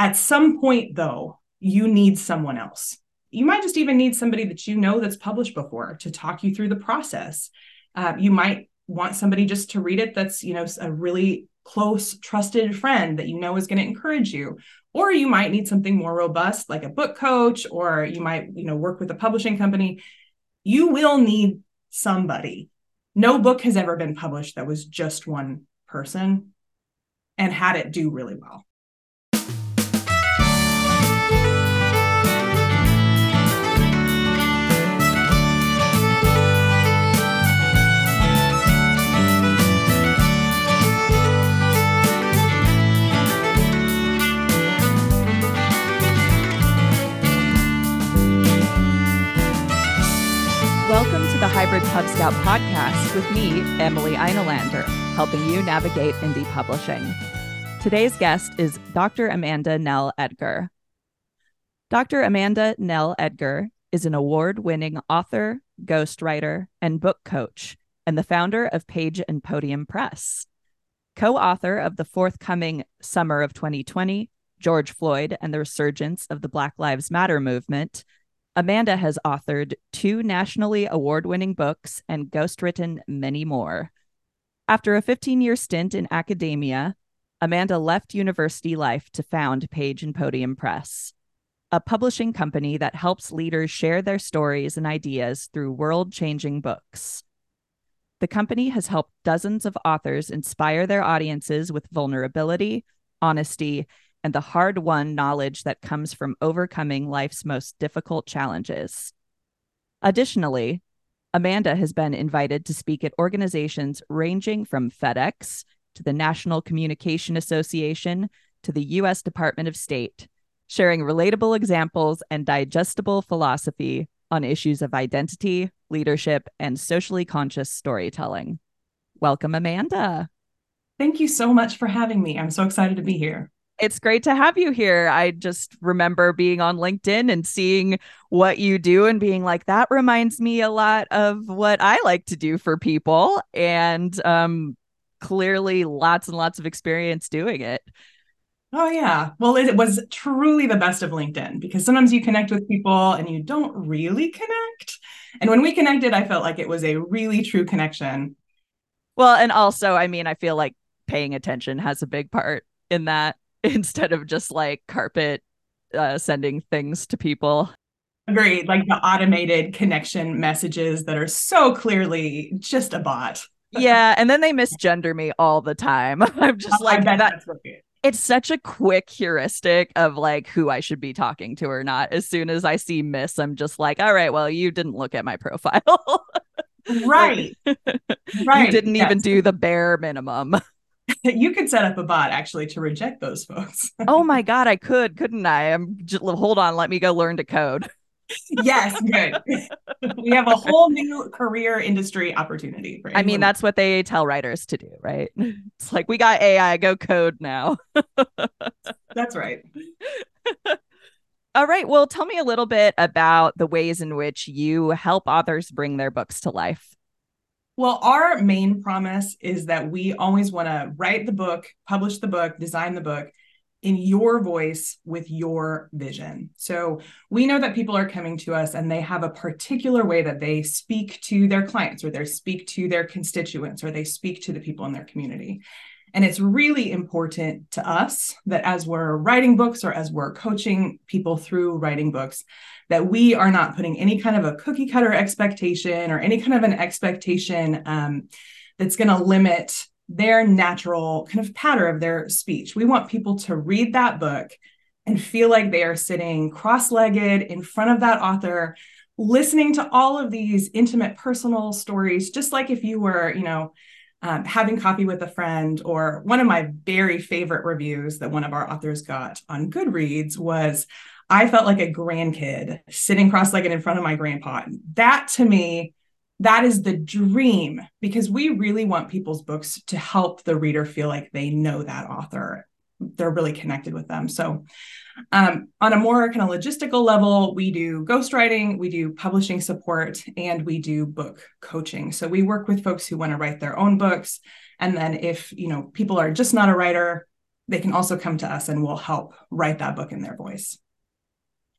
At some point, though, you need someone else. You might just even need somebody that you know that's published before to talk you through the process. Uh, you might want somebody just to read it that's, you know, a really close, trusted friend that you know is going to encourage you. Or you might need something more robust, like a book coach, or you might, you know, work with a publishing company. You will need somebody. No book has ever been published that was just one person and had it do really well. Welcome to the Hybrid Pub Scout podcast with me, Emily Einelander, helping you navigate indie publishing. Today's guest is Dr. Amanda Nell Edgar. Dr. Amanda Nell Edgar is an award winning author, ghostwriter, and book coach, and the founder of Page and Podium Press. Co author of the forthcoming Summer of 2020, George Floyd and the Resurgence of the Black Lives Matter movement, Amanda has authored two nationally award winning books and ghostwritten many more. After a 15 year stint in academia, Amanda left university life to found Page and Podium Press, a publishing company that helps leaders share their stories and ideas through world changing books. The company has helped dozens of authors inspire their audiences with vulnerability, honesty, and the hard won knowledge that comes from overcoming life's most difficult challenges. Additionally, Amanda has been invited to speak at organizations ranging from FedEx to the National Communication Association to the U.S. Department of State, sharing relatable examples and digestible philosophy on issues of identity, leadership, and socially conscious storytelling. Welcome, Amanda. Thank you so much for having me. I'm so excited to be here it's great to have you here. I just remember being on LinkedIn and seeing what you do and being like, that reminds me a lot of what I like to do for people. And um, clearly, lots and lots of experience doing it. Oh, yeah. Well, it was truly the best of LinkedIn because sometimes you connect with people and you don't really connect. And when we connected, I felt like it was a really true connection. Well, and also, I mean, I feel like paying attention has a big part in that instead of just like carpet uh, sending things to people. Agreed. Like the automated connection messages that are so clearly just a bot. yeah. And then they misgender me all the time. I'm just oh, like, that, it's such a quick heuristic of like who I should be talking to or not. As soon as I see miss, I'm just like, all right, well, you didn't look at my profile. right. right. You didn't yes. even do the bare minimum. you could set up a bot actually to reject those folks. oh my god, I could, couldn't I? I'm just hold on, let me go learn to code. yes, good. we have a whole new career industry opportunity. I mean, that's what they tell writers to do, right? It's like we got AI, go code now. that's right. All right. Well, tell me a little bit about the ways in which you help authors bring their books to life. Well, our main promise is that we always want to write the book, publish the book, design the book in your voice with your vision. So we know that people are coming to us and they have a particular way that they speak to their clients or they speak to their constituents or they speak to the people in their community. And it's really important to us that as we're writing books or as we're coaching people through writing books, that we are not putting any kind of a cookie cutter expectation or any kind of an expectation um, that's going to limit their natural kind of pattern of their speech. We want people to read that book and feel like they are sitting cross legged in front of that author, listening to all of these intimate personal stories, just like if you were, you know, um, having coffee with a friend, or one of my very favorite reviews that one of our authors got on Goodreads was I felt like a grandkid sitting cross legged in front of my grandpa. That to me, that is the dream because we really want people's books to help the reader feel like they know that author. They're really connected with them. So, um, on a more kind of logistical level, we do ghostwriting, we do publishing support, and we do book coaching. So, we work with folks who want to write their own books. And then, if you know people are just not a writer, they can also come to us and we'll help write that book in their voice.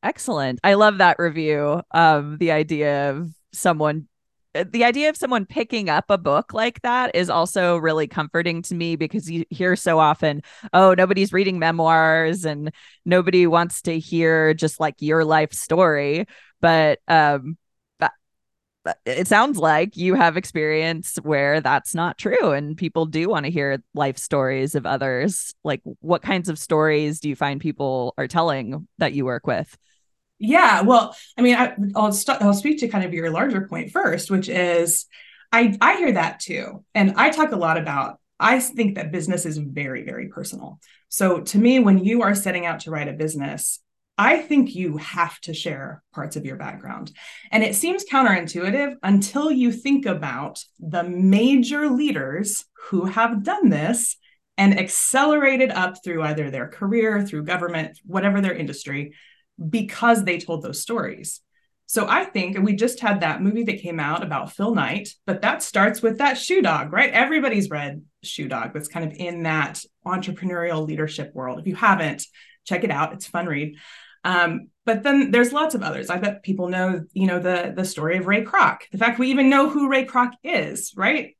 Excellent. I love that review. Um, the idea of someone the idea of someone picking up a book like that is also really comforting to me because you hear so often, oh, nobody's reading memoirs and nobody wants to hear just like your life story. But um, it sounds like you have experience where that's not true and people do want to hear life stories of others. Like, what kinds of stories do you find people are telling that you work with? Yeah, well, I mean, I, will st- I'll speak to kind of your larger point first, which is I I hear that too, and I talk a lot about. I think that business is very very personal. So to me, when you are setting out to write a business, I think you have to share parts of your background. And it seems counterintuitive until you think about the major leaders who have done this and accelerated up through either their career, through government, whatever their industry, because they told those stories. So I think we just had that movie that came out about Phil Knight, but that starts with that shoe dog, right? Everybody's read Shoe Dog that's kind of in that entrepreneurial leadership world. If you haven't, check it out. It's fun read. Um, but then there's lots of others. I bet people know, you know, the the story of Ray Kroc. The fact we even know who Ray Kroc is, right?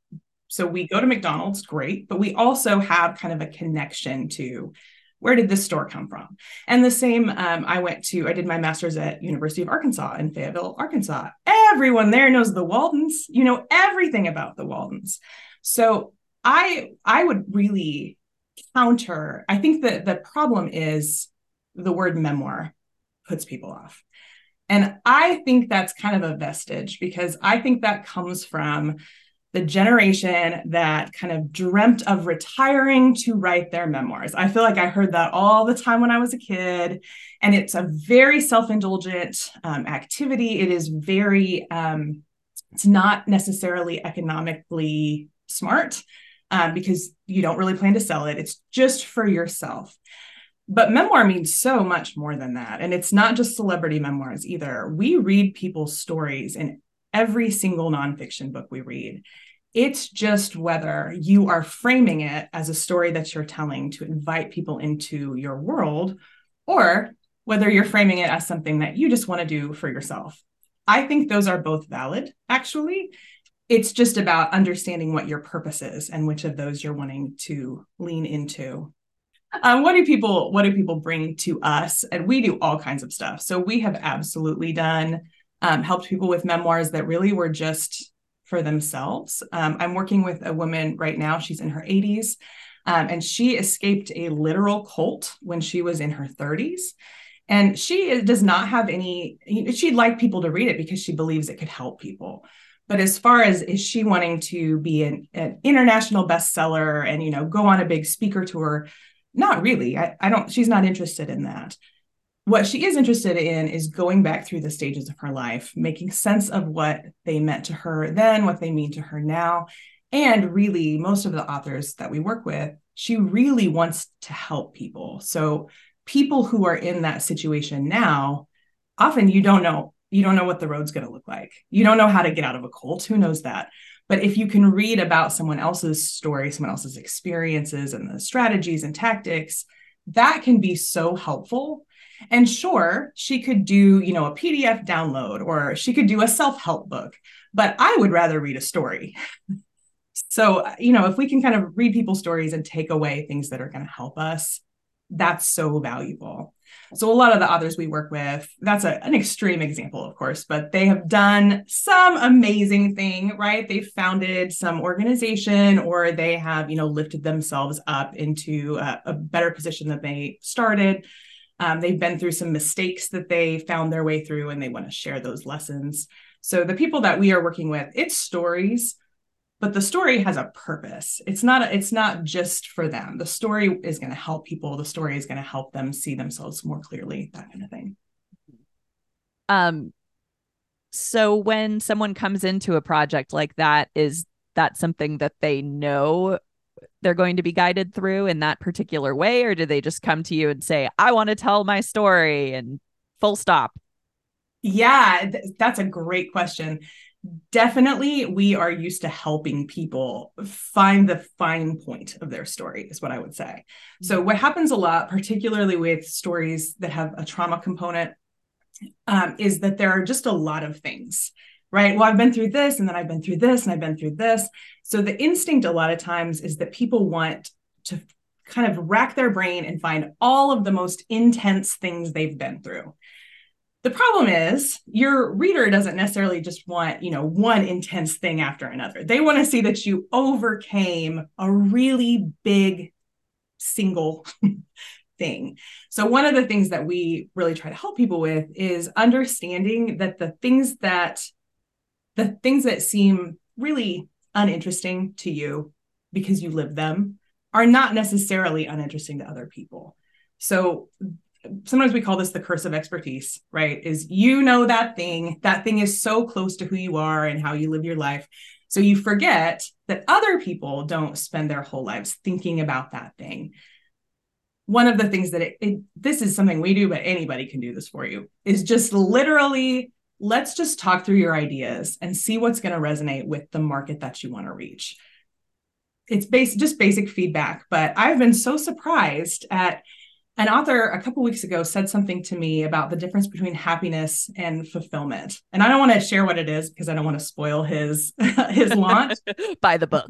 So we go to McDonald's, great, but we also have kind of a connection to where did this store come from? And the same, um, I went to, I did my master's at University of Arkansas in Fayetteville, Arkansas. Everyone there knows the Waldens. You know everything about the Waldens. So I, I would really counter. I think that the problem is the word memoir puts people off. And I think that's kind of a vestige because I think that comes from the generation that kind of dreamt of retiring to write their memoirs. I feel like I heard that all the time when I was a kid. And it's a very self indulgent um, activity. It is very, um, it's not necessarily economically smart um, because you don't really plan to sell it. It's just for yourself. But memoir means so much more than that. And it's not just celebrity memoirs either. We read people's stories in every single nonfiction book we read. It's just whether you are framing it as a story that you're telling to invite people into your world, or whether you're framing it as something that you just want to do for yourself. I think those are both valid, actually. It's just about understanding what your purpose is and which of those you're wanting to lean into. Um, what do people what do people bring to us? And we do all kinds of stuff. So we have absolutely done um, helped people with memoirs that really were just for themselves. Um, I'm working with a woman right now. She's in her 80s, um, and she escaped a literal cult when she was in her 30s. And she does not have any. She'd like people to read it because she believes it could help people. But as far as is she wanting to be an, an international bestseller and you know go on a big speaker tour, not really. I, I don't. She's not interested in that what she is interested in is going back through the stages of her life, making sense of what they meant to her then, what they mean to her now. And really, most of the authors that we work with, she really wants to help people. So, people who are in that situation now, often you don't know, you don't know what the road's going to look like. You don't know how to get out of a cult. Who knows that? But if you can read about someone else's story, someone else's experiences and the strategies and tactics, that can be so helpful and sure, she could do, you know, a PDF download or she could do a self-help book, but I would rather read a story. so, uh, you know, if we can kind of read people's stories and take away things that are going to help us, that's so valuable. So a lot of the authors we work with, that's a, an extreme example, of course, but they have done some amazing thing, right? They've founded some organization or they have, you know, lifted themselves up into a, a better position than they started. Um, they've been through some mistakes that they found their way through and they want to share those lessons. So the people that we are working with, it's stories, but the story has a purpose. It's not it's not just for them. The story is going to help people. The story is going to help them see themselves more clearly, that kind of thing. Um so when someone comes into a project like that is that something that they know they're going to be guided through in that particular way or do they just come to you and say i want to tell my story and full stop? Yeah th- that's a great question. Definitely we are used to helping people find the fine point of their story is what i would say. So what happens a lot particularly with stories that have a trauma component um, is that there are just a lot of things right well i've been through this and then i've been through this and i've been through this so the instinct a lot of times is that people want to kind of rack their brain and find all of the most intense things they've been through the problem is your reader doesn't necessarily just want, you know, one intense thing after another. They want to see that you overcame a really big single thing. So one of the things that we really try to help people with is understanding that the things that the things that seem really uninteresting to you because you live them are not necessarily uninteresting to other people. So sometimes we call this the curse of expertise, right? Is you know that thing, that thing is so close to who you are and how you live your life. So you forget that other people don't spend their whole lives thinking about that thing. One of the things that it, it this is something we do, but anybody can do this for you, is just literally let's just talk through your ideas and see what's going to resonate with the market that you want to reach. It's base just basic feedback, but I've been so surprised at an author a couple weeks ago said something to me about the difference between happiness and fulfillment. And i don't want to share what it is because i don't want to spoil his his launch. By the book.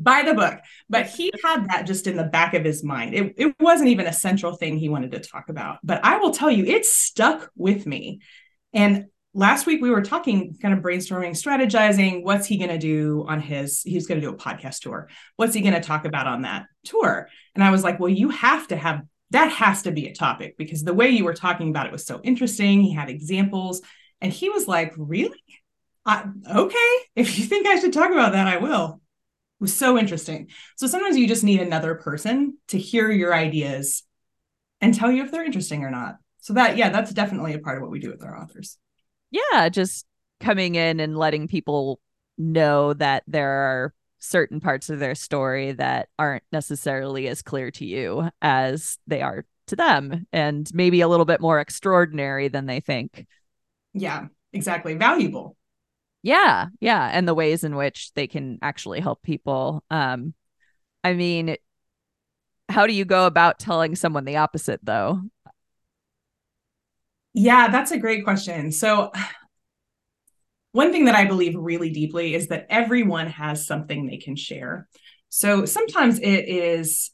By the book. But he had that just in the back of his mind. It, it wasn't even a central thing he wanted to talk about. But i will tell you it stuck with me and last week we were talking kind of brainstorming strategizing what's he going to do on his he's going to do a podcast tour. What's he going to talk about on that tour? And i was like well you have to have that has to be a topic because the way you were talking about it was so interesting. He had examples. And he was like really? I, okay. If you think i should talk about that i will. It was so interesting. So sometimes you just need another person to hear your ideas and tell you if they're interesting or not so that yeah that's definitely a part of what we do with our authors yeah, just coming in and letting people know that there are certain parts of their story that aren't necessarily as clear to you as they are to them and maybe a little bit more extraordinary than they think. Yeah, exactly. Valuable. Yeah, yeah, and the ways in which they can actually help people. Um I mean, how do you go about telling someone the opposite though? Yeah, that's a great question. So, one thing that I believe really deeply is that everyone has something they can share. So, sometimes it is,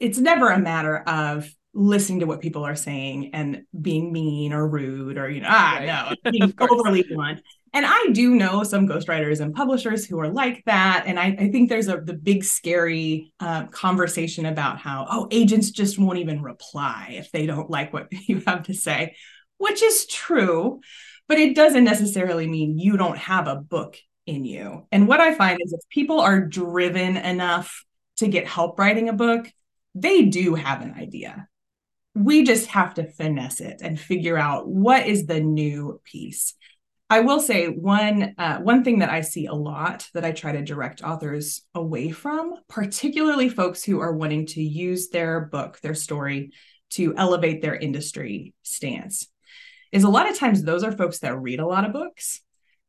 it's never a matter of listening to what people are saying and being mean or rude or, you know, ah, right. no, being overly blunt and I do know some ghostwriters and publishers who are like that. And I, I think there's a the big scary uh, conversation about how oh agents just won't even reply if they don't like what you have to say, which is true, but it doesn't necessarily mean you don't have a book in you. And what I find is if people are driven enough to get help writing a book, they do have an idea. We just have to finesse it and figure out what is the new piece. I will say one uh, one thing that I see a lot that I try to direct authors away from, particularly folks who are wanting to use their book, their story, to elevate their industry stance, is a lot of times those are folks that read a lot of books.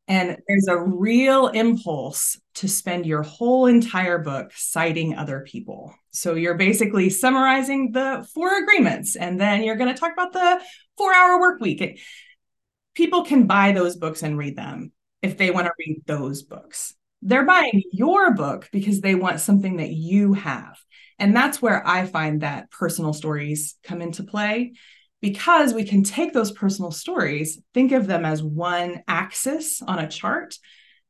And there's a real impulse to spend your whole entire book citing other people. So you're basically summarizing the four agreements, and then you're going to talk about the four hour work week people can buy those books and read them if they want to read those books. They're buying your book because they want something that you have. And that's where I find that personal stories come into play because we can take those personal stories, think of them as one axis on a chart.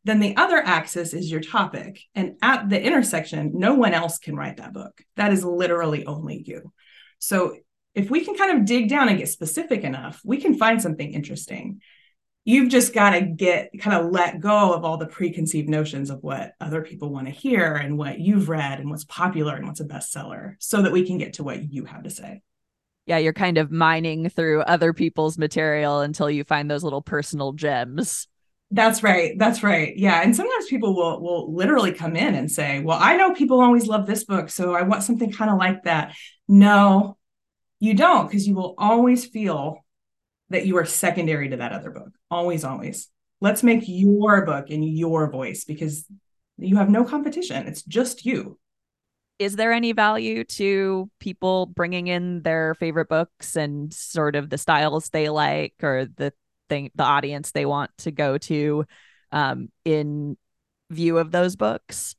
Then the other axis is your topic. And at the intersection, no one else can write that book. That is literally only you. So if we can kind of dig down and get specific enough, we can find something interesting. You've just got to get kind of let go of all the preconceived notions of what other people want to hear and what you've read and what's popular and what's a bestseller so that we can get to what you have to say. Yeah, you're kind of mining through other people's material until you find those little personal gems. That's right. That's right. Yeah. And sometimes people will will literally come in and say, "Well, I know people always love this book, so I want something kind of like that." No, you don't, because you will always feel that you are secondary to that other book. Always, always. Let's make your book in your voice because you have no competition. It's just you. Is there any value to people bringing in their favorite books and sort of the styles they like or the thing, the audience they want to go to um, in view of those books?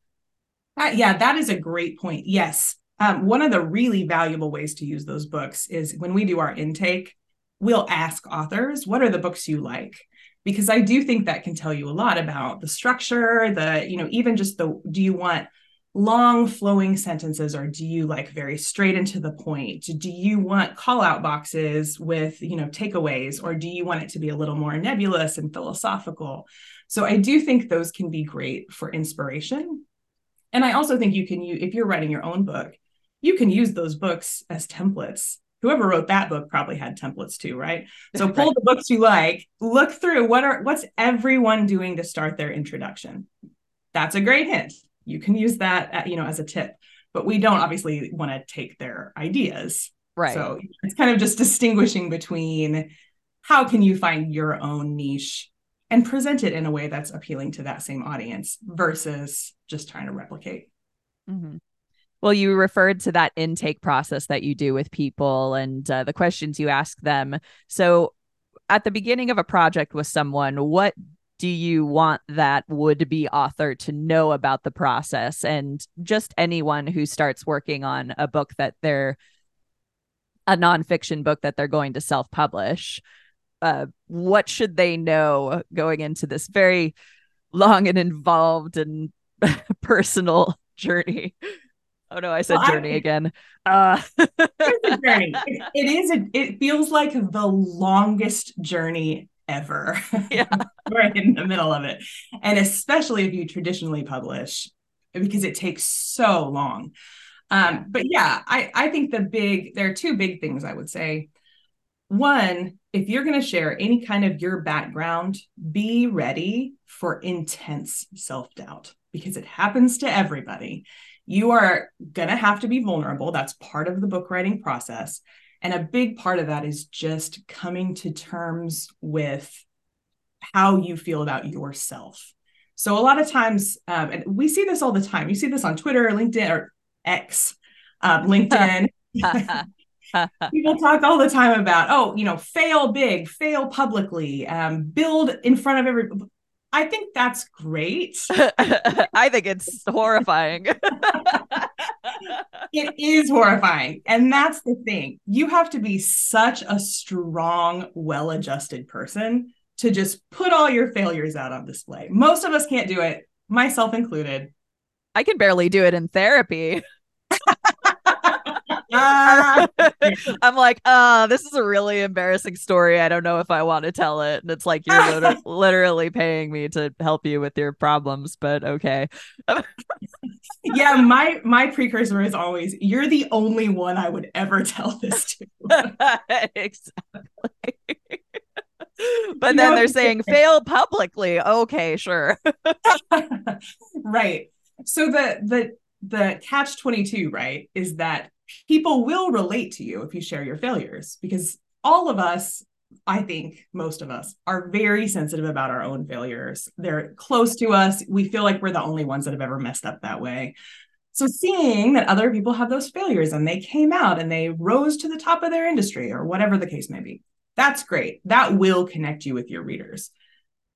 Uh, yeah, that is a great point. Yes. Um, one of the really valuable ways to use those books is when we do our intake, we'll ask authors, what are the books you like? Because I do think that can tell you a lot about the structure, the, you know, even just the, do you want long flowing sentences or do you like very straight into the point? Do you want call out boxes with you know takeaways or do you want it to be a little more nebulous and philosophical? So i do think those can be great for inspiration. And i also think you can use if you're writing your own book you can use those books as templates. Whoever wrote that book probably had templates too right? So pull the books you like look through what are what's everyone doing to start their introduction. That's a great hint. You can use that at, you know as a tip but we don't obviously want to take their ideas. Right. so it's kind of just distinguishing between how can you find your own niche and present it in a way that's appealing to that same audience versus just trying to replicate. Mm-hmm. Well you referred to that intake process that you do with people and uh, the questions you ask them. So at the beginning of a project with someone what do you want that would be author to know about the process? And just anyone who starts working on a book that they're a nonfiction book that they're going to self-publish uh, what should they know going into this very long and involved and personal journey oh no i said well, journey I, again uh journey it, it is a, it feels like the longest journey ever. Yeah. right in the middle of it. And especially if you traditionally publish, because it takes so long. Um, but yeah, I, I think the big, there are two big things I would say. One, if you're going to share any kind of your background, be ready for intense self doubt because it happens to everybody. You are going to have to be vulnerable. That's part of the book writing process. And a big part of that is just coming to terms with how you feel about yourself. So a lot of times, um, and we see this all the time. You see this on Twitter, LinkedIn, or X, um, LinkedIn. People talk all the time about, oh, you know, fail big, fail publicly, um, build in front of every. I think that's great. I think it's horrifying. it is horrifying. And that's the thing. You have to be such a strong, well adjusted person to just put all your failures out on display. Most of us can't do it, myself included. I can barely do it in therapy. I'm like, uh, this is a really embarrassing story. I don't know if I want to tell it. And it's like you're literally paying me to help you with your problems, but okay. yeah, my my precursor is always you're the only one I would ever tell this to. exactly. but you then know, they're saying fail publicly. Okay, sure. right. So the the the catch 22, right, is that people will relate to you if you share your failures because all of us I think most of us are very sensitive about our own failures. They're close to us. We feel like we're the only ones that have ever messed up that way. So, seeing that other people have those failures and they came out and they rose to the top of their industry or whatever the case may be, that's great. That will connect you with your readers.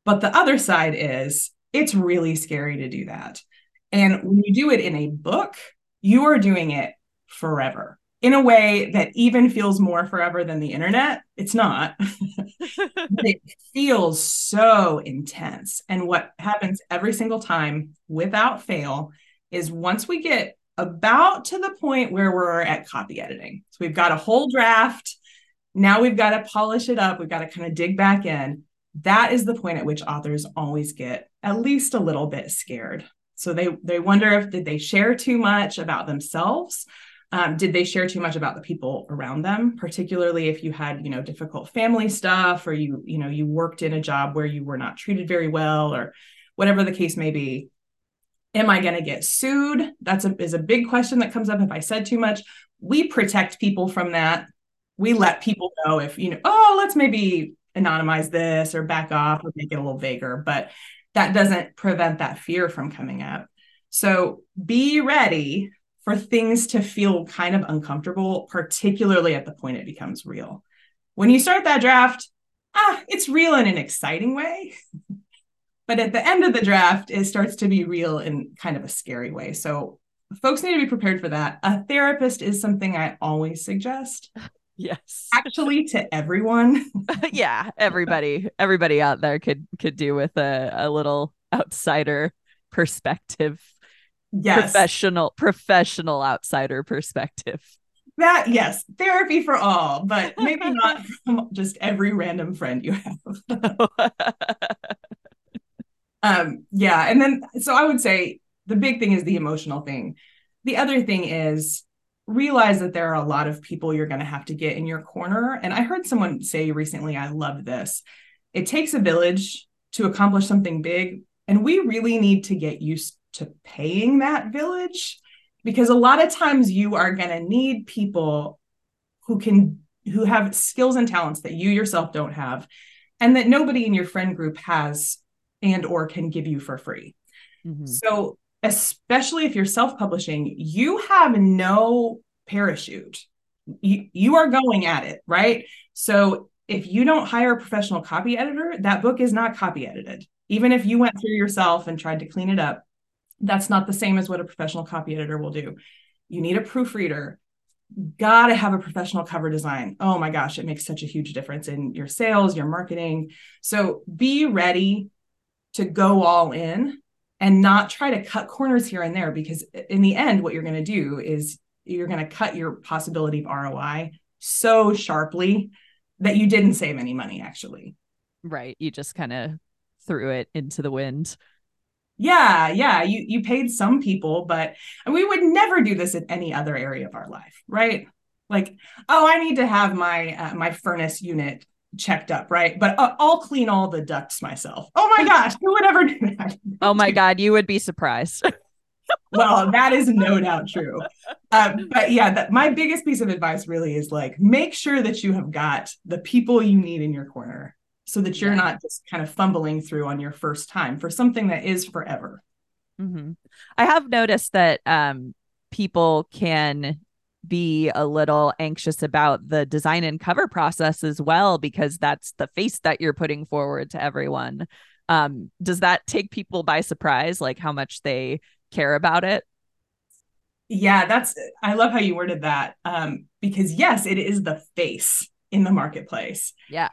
But the other side is it's really scary to do that. And when you do it in a book, you are doing it forever in a way that even feels more forever than the internet. It's not. it feels so intense. And what happens every single time without fail is once we get about to the point where we're at copy editing. So we've got a whole draft. Now we've got to polish it up. We've got to kind of dig back in. That is the point at which authors always get at least a little bit scared. So they they wonder if did they share too much about themselves um, did they share too much about the people around them particularly if you had you know difficult family stuff or you you know you worked in a job where you were not treated very well or whatever the case may be? Am i going to get sued? That's a is a big question that comes up. If i said too much? We protect people from that. We let people know if you know oh let's maybe anonymize this or back off or make it a little vaguer, but that doesn't prevent that fear from coming up. So be ready for things to feel kind of uncomfortable, particularly at the point it becomes real. When you start that draft, ah, it's real in an exciting way. but at the end of the draft, it starts to be real in kind of a scary way. So folks need to be prepared for that. A therapist is something I always suggest. Yes. Actually to everyone. yeah, everybody everybody out there could could do with a, a little outsider perspective. Yes. Professional professional outsider perspective. That yes, therapy for all, but maybe not from just every random friend you have. um yeah, and then so I would say the big thing is the emotional thing. The other thing is realize that there are a lot of people you're going to have to get in your corner. And I heard someone say recently, I love this. It takes a village to accomplish something big. And we really need to get used to paying that village because a lot of times you are going to need people who can who have skills and talents that you yourself don't have and that nobody in your friend group has and or can give you for free. Mm-hmm. So especially if you're self-publishing, you have no parachute. You, you are going at it, right? So if you don't hire a professional copy editor, that book is not copy edited. Even if you went through yourself and tried to clean it up, that's not the same as what a professional copy editor will do. You need a proofreader. Got to have a professional cover design. Oh my gosh, it makes such a huge difference in your sales, your marketing. So be ready to go all in and not try to cut corners here and there because in the end what you're going to do is you're going to cut your possibility of ROI so sharply that you didn't save any money actually. Right. You just kind of threw it into the wind. Yeah, yeah, you you paid some people, but we would never do this in any other area of our life, right? Like, oh, I need to have my uh, my furnace unit checked up, right? But uh, I'll clean all the ducts myself. Oh my gosh, who would ever do that? oh my god, you would be surprised. well, that is no doubt true. Um, but yeah, that, my biggest piece of advice really is like make sure that you have got the people you need in your corner so that you're yeah. not just kind of fumbling through on your first time for something that is forever. Mm-hmm. I have noticed that um, people can be a little anxious about the design and cover process as well because that's the face that you're putting forward to everyone um, does that take people by surprise like how much they care about it yeah that's i love how you worded that um, because yes it is the face in the marketplace yeah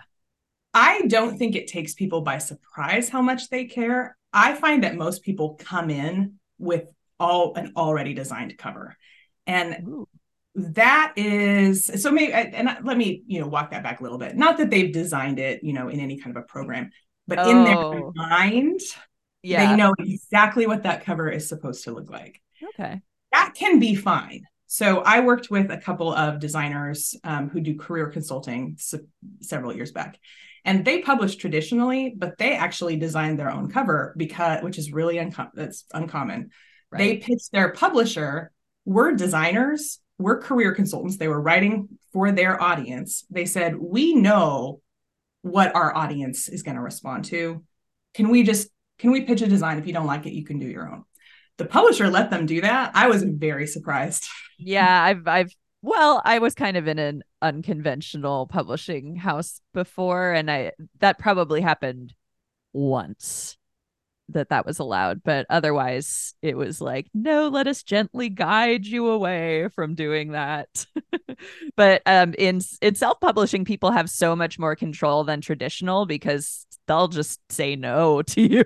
i don't think it takes people by surprise how much they care. I find that most people come in with all an already designed cover. And Ooh. that is so maybe and let me you know walk that back a little bit. Not that they've designed it you know in any kind of a program but oh. in their oh. mind yeah. they know exactly what that cover is supposed to look like. Okay. That can be fine. So i worked with a couple of designers um, who do career consulting several years back and they publish traditionally but they actually designed their own cover because which is really unco- that's uncommon right. they pitched their publisher we're designers we're career consultants. They were writing for their audience. They said, We know what our audience is going to respond to. Can we just can we pitch a design? If you don't like it, you can do your own. The publisher let them do that. I was very surprised. Yeah, I've I've well, I was kind of in an unconventional publishing house before and I that probably happened once that that was allowed but otherwise it was like no let us gently guide you away from doing that. But um in in self-publishing people have so much more control than traditional because they'll just say no to you.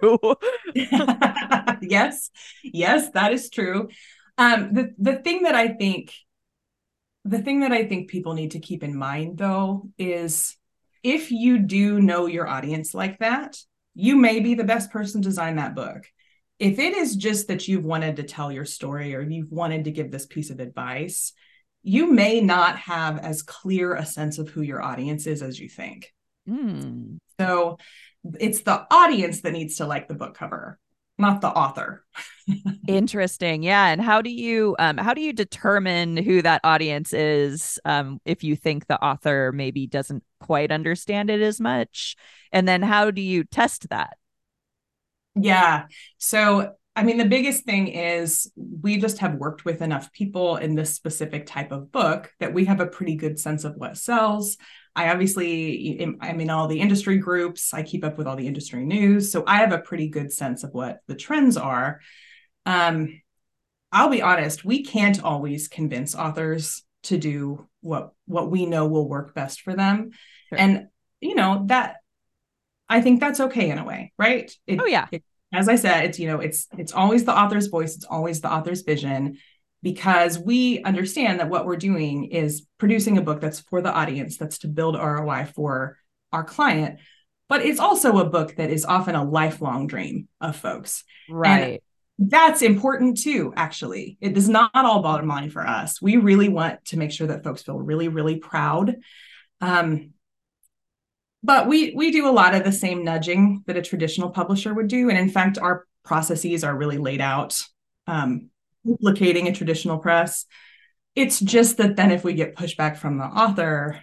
Yes. Yes that is true. Um the the thing that i think the thing that i think people need to keep in mind though is if you do know your audience like that you may be the best person to design that book. If it is just that you've wanted to tell your story or you've wanted to give this piece of advice, you may not have as clear a sense of who your audience is as you think. Mm. So it's the audience that needs to like the book cover, not the author. Interesting. Yeah. And how do you um how do you determine who that audience is um if you think the author maybe doesn't quite understand it as much? And then how do you test that? Yeah. So I mean, the biggest thing is we just have worked with enough people in this specific type of book that we have a pretty good sense of what sells. I obviously, I'm in all the industry groups. I keep up with all the industry news. So I have a pretty good sense of what the trends are. Um, I'll be honest, we can't always convince authors to do what what we know will work best for them. Sure. And you know, that I think that's okay in a way, right? It, oh yeah. It, as I said, it's you know, it's it's always the author's voice, it's always the author's vision because we understand that what we're doing is producing a book that's for the audience, that's to build ROI for our client, but it's also a book that is often a lifelong dream of folks. Right. And that's important too, actually. It is not all bottom line for us. We really want to make sure that folks feel really, really proud. Um, but we we do a lot of the same nudging that a traditional publisher would do. And in fact, our processes are really laid out um, duplicating a traditional press. It's just that then if we get pushback from the author,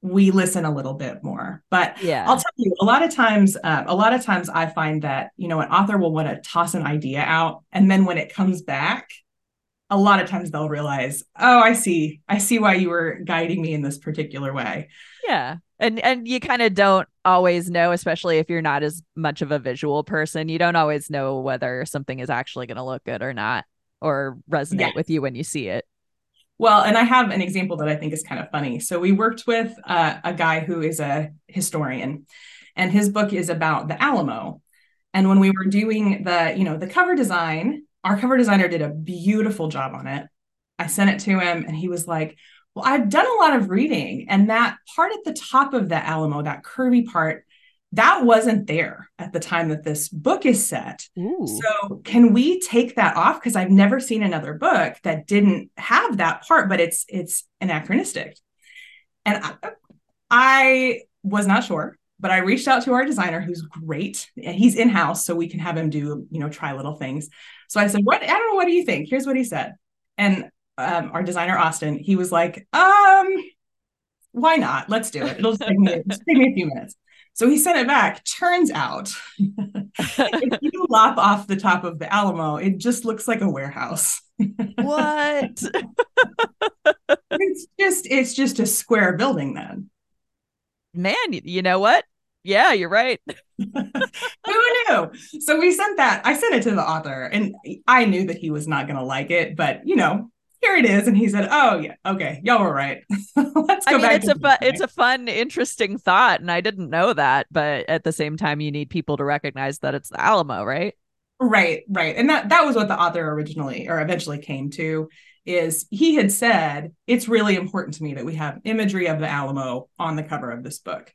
we listen a little bit more. But yeah, I'll tell you, a lot of times, uh, a lot of times I find that you know an author will want to toss an idea out, and then when it comes back, a lot of times they'll realize, oh, I see, I see why you were guiding me in this particular way. Yeah, and and you kind of don't always know especially if you're not as much of a visual person you don't always know whether something is actually going to look good or not or resonate yeah. with you when you see it. Well and i have an example that i think is kind of funny. So we worked with uh, a guy who is a historian and his book is about the alamo. And when we were doing the you know the cover design our cover designer did a beautiful job on it i sent it to him and he was like well, I've done a lot of reading, and that part at the top of the Alamo, that curvy part, that wasn't there at the time that this book is set. Ooh. So, can we take that off? Because I've never seen another book that didn't have that part, but it's it's anachronistic. And I, I was not sure, but I reached out to our designer, who's great, and he's in house, so we can have him do you know try little things. So I said, "What? I don't know. What do you think?" Here's what he said, and um, our designer Austin, he was like, um, why not? Let's do it. It'll just take me, just take me a few minutes. So he sent it back. Turns out, if you lop off the top of the Alamo, it just looks like a warehouse. what? it's just it's just a square building then. Man, you know what? Yeah, you're right. Who knew? So we sent that. I sent it to the author, and I knew that he was not going to like it, but you know, here it is. And he said, Oh yeah, okay, y'all were right. Let's go I mean, back. It's a fun, it's a fun, interesting thought. And I didn't know that, but at the same time, you need people to recognize that it's the Alamo, right? Right, right. And that that was what the author originally or eventually came to is he had said, It's really important to me that we have imagery of the Alamo on the cover of this book.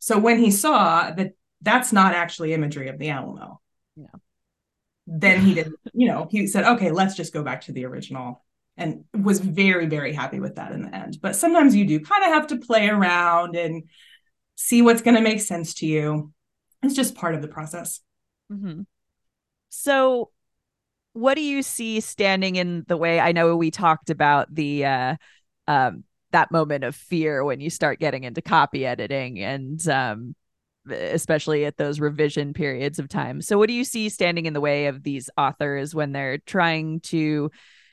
So when he saw that that's not actually imagery of the Alamo. Yeah. Then he didn't, you know, he said, okay, let's just go back to the original and was very very happy with that in the end but sometimes you do kind of have to play around and see what's going to make sense to you it's just part of the process mm-hmm. so what do you see standing in the way i know we talked about the uh um that moment of fear when you start getting into copy editing and um especially at those revision periods of time so what do you see standing in the way of these authors when they're trying to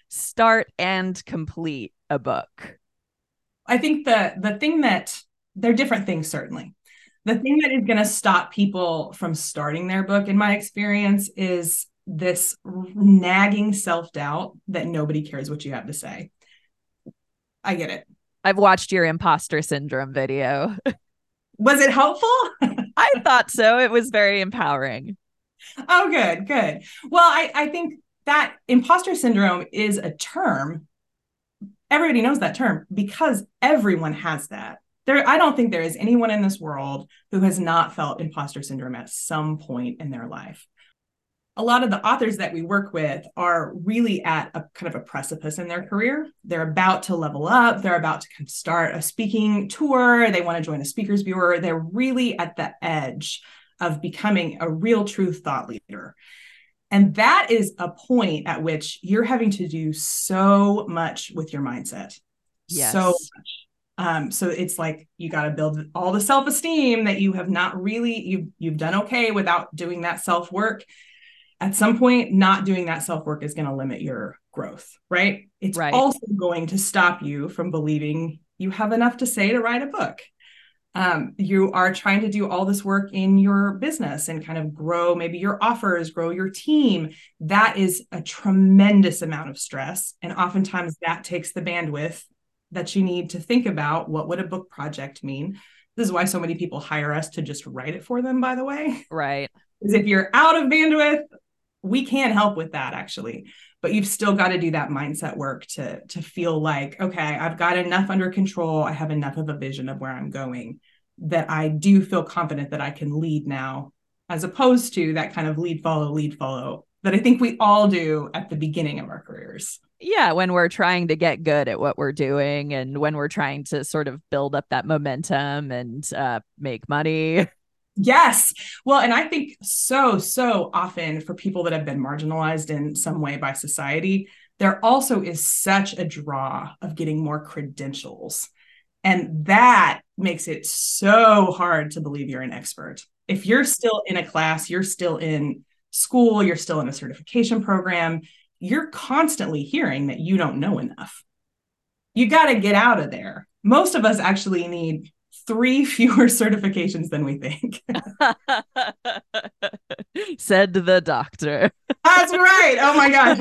start and complete a book? I think the the thing that they're different things certainly. The thing that is going to stop people from starting their book in my experience is this nagging self-doubt that nobody cares what you have to say. I get it. I've watched your imposter syndrome video. Was it helpful? I thought so. It was very empowering. Oh, good, good. Well, I, I think that imposter syndrome is a term. Everybody knows that term because everyone has that. There, I don't think there is anyone in this world who has not felt imposter syndrome at some point in their life. A lot of the authors that we work with are really at a kind of a precipice in their career. They're about to level up, they're about to kind of start a speaking tour, they want to join a speakers bureau. They're really at the edge of becoming a real true thought leader. And that is a point at which you're having to do so much with your mindset. Yes. So much. Um, so it's like you got to build all the self-esteem that you have not really you've you've done okay without doing that self-work. At some point, not doing that self-work is going to limit your growth, right? It's right. also going to stop you from believing you have enough to say to write a book. Um, you are trying to do all this work in your business and kind of grow maybe your offers, grow your team. That is a tremendous amount of stress. And oftentimes that takes the bandwidth that you need to think about what would a book project mean. This is why so many people hire us to just write it for them, by the way. Right. Because if you're out of bandwidth, we can't help with that actually but you've still got to do that mindset work to to feel like okay i've got enough under control. I have enough of a vision of where i'm going that i do feel confident that i can lead now as opposed to that kind of lead follow lead follow that i think we all do at the beginning of our careers. Yeah when we're trying to get good at what we're doing and when we're trying to sort of build up that momentum and uh, make money Yes. Well, and I think so, so often for people that have been marginalized in some way by society, there also is such a draw of getting more credentials. And that makes it so hard to believe you're an expert. If you're mm-hmm. still in a class, you're still in school, you're still in a certification program, you're constantly hearing that you don't know enough. You got to get out of there. Most of us actually need three fewer certifications than we think. Said the doctor. That's right. Oh my gosh.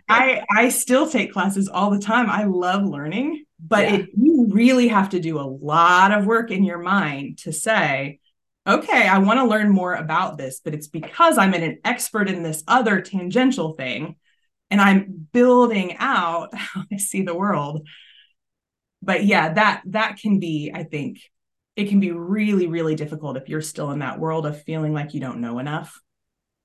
I, I still take classes all the time. I love learning, but yeah. it, you really have to do a lot of work in your mind to say, okay, I want to learn more about this, but it's because I'm an expert in this other tangential thing and I'm building out how I see the world. But yeah, that that can be, I think, it can be really, really difficult if you're still in that world of feeling like you don't know enough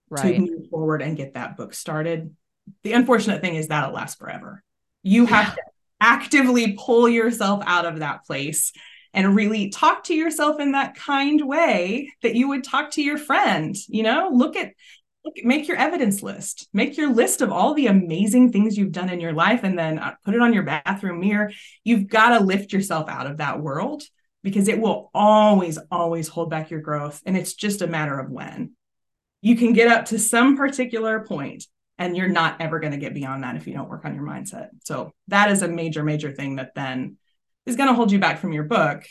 right. to move forward and get that book started. The unfortunate thing is that'll last forever. You have yeah. to actively pull yourself out of that place and really talk to yourself in that kind way that you would talk to your friend. You know, look at look, make your evidence list make your list of all the amazing things you've done in your life and then uh, put it on your bathroom mirror you've got to lift yourself out of that world because it will always, always hold back your growth. And it's just a matter of when. You can get up to some particular point and you're not ever going to get beyond that if you don't work on your mindset. So that is a major, major thing that then is going to hold you back from your book.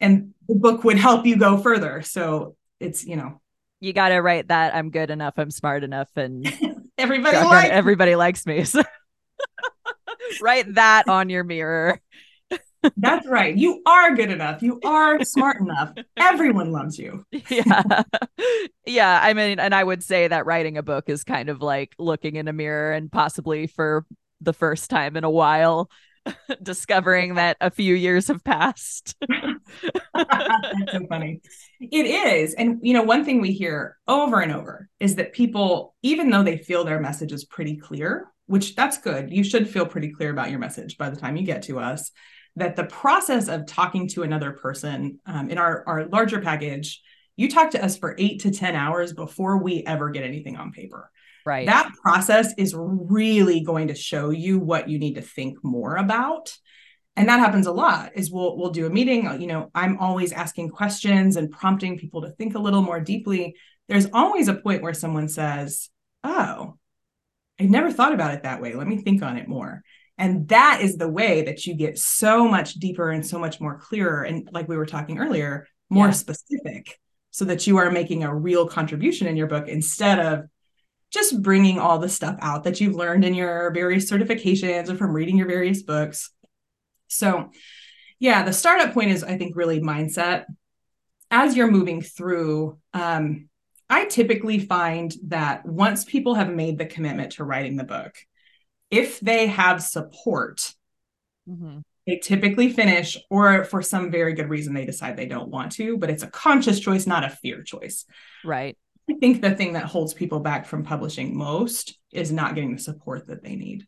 And the book would help you go further. So it's, you know, you got to write that I'm good enough, I'm smart enough, and everybody likes everybody likes me. So write that on your mirror. That's right. You are good enough. You are smart enough. Everyone loves you. yeah. Yeah. I mean, and I would say that writing a book is kind of like looking in a mirror and possibly for the first time in a while discovering that a few years have passed. That's so funny. It is. And, you know, one thing we hear over and over is that people, even though they feel their message is pretty clear, which that's good, you should feel pretty clear about your message by the time you get to us that the process of talking to another person um, in our, our larger package, you talk to us for eight to 10 hours before we ever get anything on paper. Right. That process is really going to show you what you need to think more about. And that happens a lot is we'll we'll do a meeting, you know, I'm always asking questions and prompting people to think a little more deeply. There's always a point where someone says, "Oh, I've never thought about it that way. Let me think on it more." And that is the way that you get so much deeper and so much more clearer. And like we were talking earlier, more yeah. specific so that you are making a real contribution in your book instead of just bringing all the stuff out that you've learned in your various certifications or from reading your various books. So, yeah, the startup point is, I think, really mindset. As you're moving through, um, I typically find that once people have made the commitment to writing the book, if they have support, mm-hmm. they typically finish, or for some very good reason, they decide they don't want to, but it's a conscious choice, not a fear choice. Right. I think the thing that holds people back from publishing most is not getting the support that they need.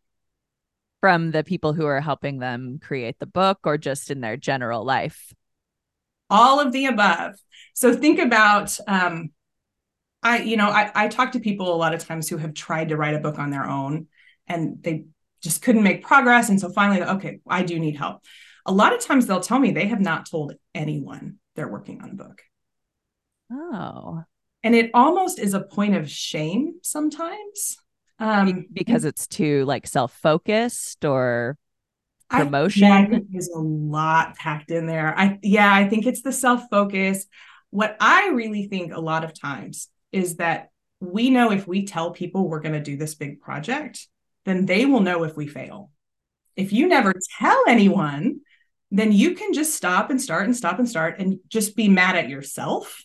From the people who are helping them create the book or just in their general life? All of the above. So think about um, I, you know, I, I talk to people a lot of times who have tried to write a book on their own and they just couldn't make progress. And so finally, okay, I do need help. A lot of times they'll tell me they have not told anyone they're working on a book. Oh. And it almost is a point of shame sometimes. Um, because it's too like self-focused or promotion. I, yeah, I think there's a lot packed in there. I yeah, I think it's the self-focus. What I really think a lot of times is that we know if we tell people we're going to do this big project, then they will know if we fail. If you never tell anyone, then you can just stop and start and stop and start and just be mad at yourself.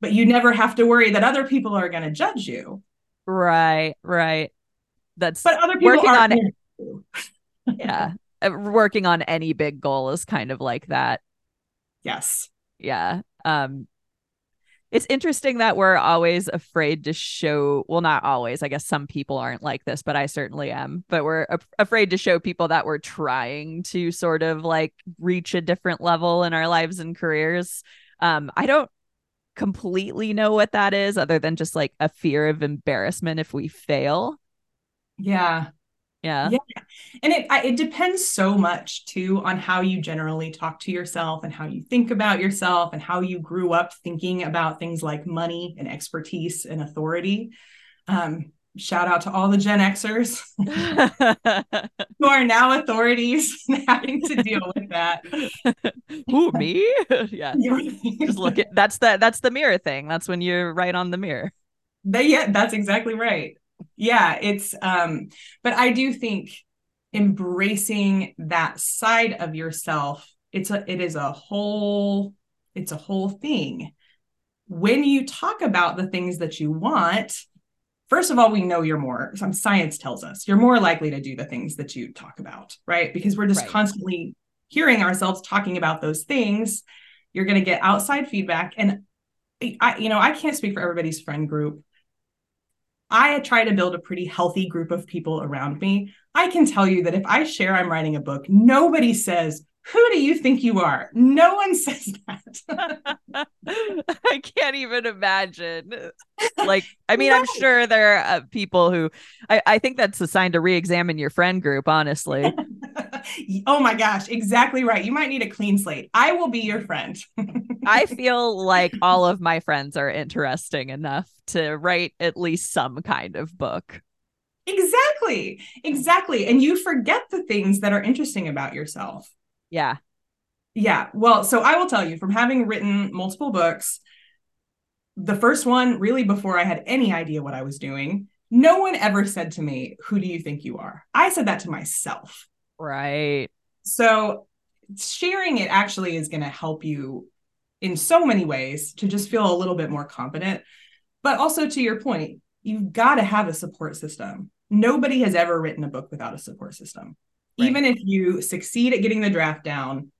But you never have to worry that other people are going to judge you. Right, right. That's but other people working on it. yeah, uh, working on any big goal is kind of like that. Yes. Yeah. Um, it's interesting that we're always afraid to show well not always i guess some people aren't like this but i certainly am but we're af- afraid to show people that we're trying to sort of like reach a different level in our lives and careers. Um i don't completely know what that is other than just like a fear of embarrassment if we fail. Yeah yeah. Yeah. And it it depends so much too on how you generally talk to yourself and how you think about yourself and how you grew up thinking about things like money and expertise and authority. Um, shout out to all the Gen Xers who are now authorities and having to deal with that. Who me? yeah. Just look at that's the that's the mirror thing. That's when you're right on the mirror. They, yeah, that's exactly right yeah it's um but i do think embracing that side of yourself it's a it is a whole it's a whole thing. When you talk about the things that you want first of all we know you're more some science tells us you're more likely to do the things that you talk about right? Because we're just right. constantly hearing ourselves talking about those things. You're going to get outside feedback and i you know i can't speak for everybody's friend group I try to build a pretty healthy group of people around me. I can tell you that if I share I'm writing a book, nobody says, who do you think you are? No one says that. I can't even imagine. Like, I mean. I'm sure there are uh, people who I, I think that's a sign to re examine your friend group, honestly. oh my gosh, exactly right. You might need a clean slate. I will be your friend. I feel like all of my friends are interesting enough to write at least some kind of book. Exactly. Exactly. And you forget the things that are interesting about yourself. Yeah. Yeah. Well, so I will tell you from having written multiple books, the first one, really before I had any idea what I was doing, no one ever said to me, Who do you think you are? I said that to myself. Right. So sharing it actually is going to help you in so many ways to just feel a little bit more confident. But also to your point, you've got to have a support system. Nobody has ever written a book without a support system. Right. Even if you succeed at getting the draft down,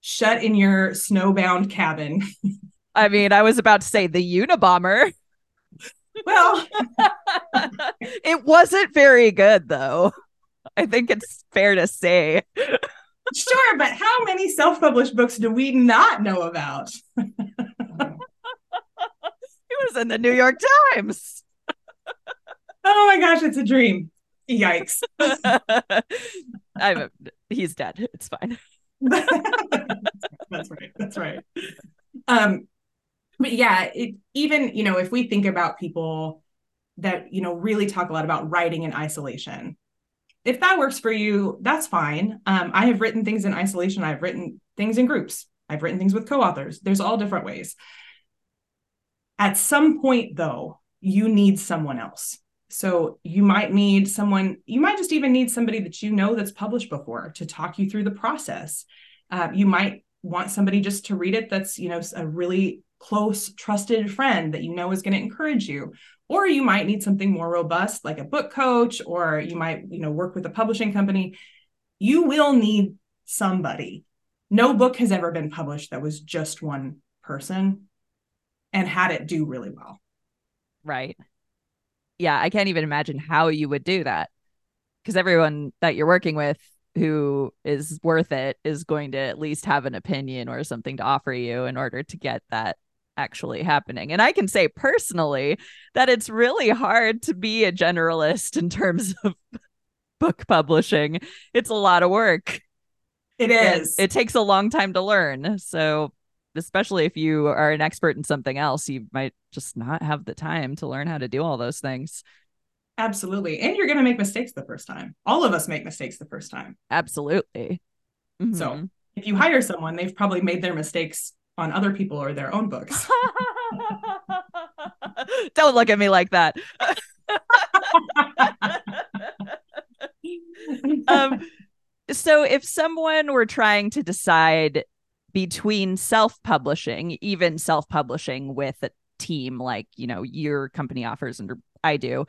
shut in your snowbound cabin. I mean, I was about to say the Unabomber. Well, it wasn't very good though. I think it's fair to say. sure, but how many self-published books do we not know about? it was in the New York Times. oh my gosh, it's a dream. Yikes. I'm he's dead. It's fine. that's right. That's right. Um but yeah, it, even, you know, if we think about people that, you know, really talk a lot about writing in isolation, if that works for you, that's fine. Um, I have written things in isolation. I've written things in groups. I've written things with co-authors. There's all different ways. At some point, though, you need someone else. So you might need someone, you might just even need somebody that you know that's published before to talk you through the process. Uh, you might want somebody just to read it that's, you know, a really close, trusted friend that you know is going to encourage you. Or you might need something more robust, like a book coach, or you might, you know, work with a publishing company. You will need somebody. No book has ever been published that was just one person and had it do really well. Right yeah, I can't even imagine how you would do that because everyone that you're working with who is worth it is going to at least have an opinion or something to offer you in order to get that actually happening. And I can say personally that it's really hard to be a generalist in terms of book publishing. It's a lot of work. It is. And it takes a long time to learn. So, especially if you are an expert in something else, you might just not have the time to learn how to do all those things. Absolutely. And you're going to make mistakes the first time. All of us make mistakes the first time. Absolutely. Mm-hmm. So, if you hire someone, they've probably made their mistakes on other people or their own books. Don't look at me like that. um, so, if someone were trying to decide between self publishing, even self publishing with a team like, you know, your company offers and I do,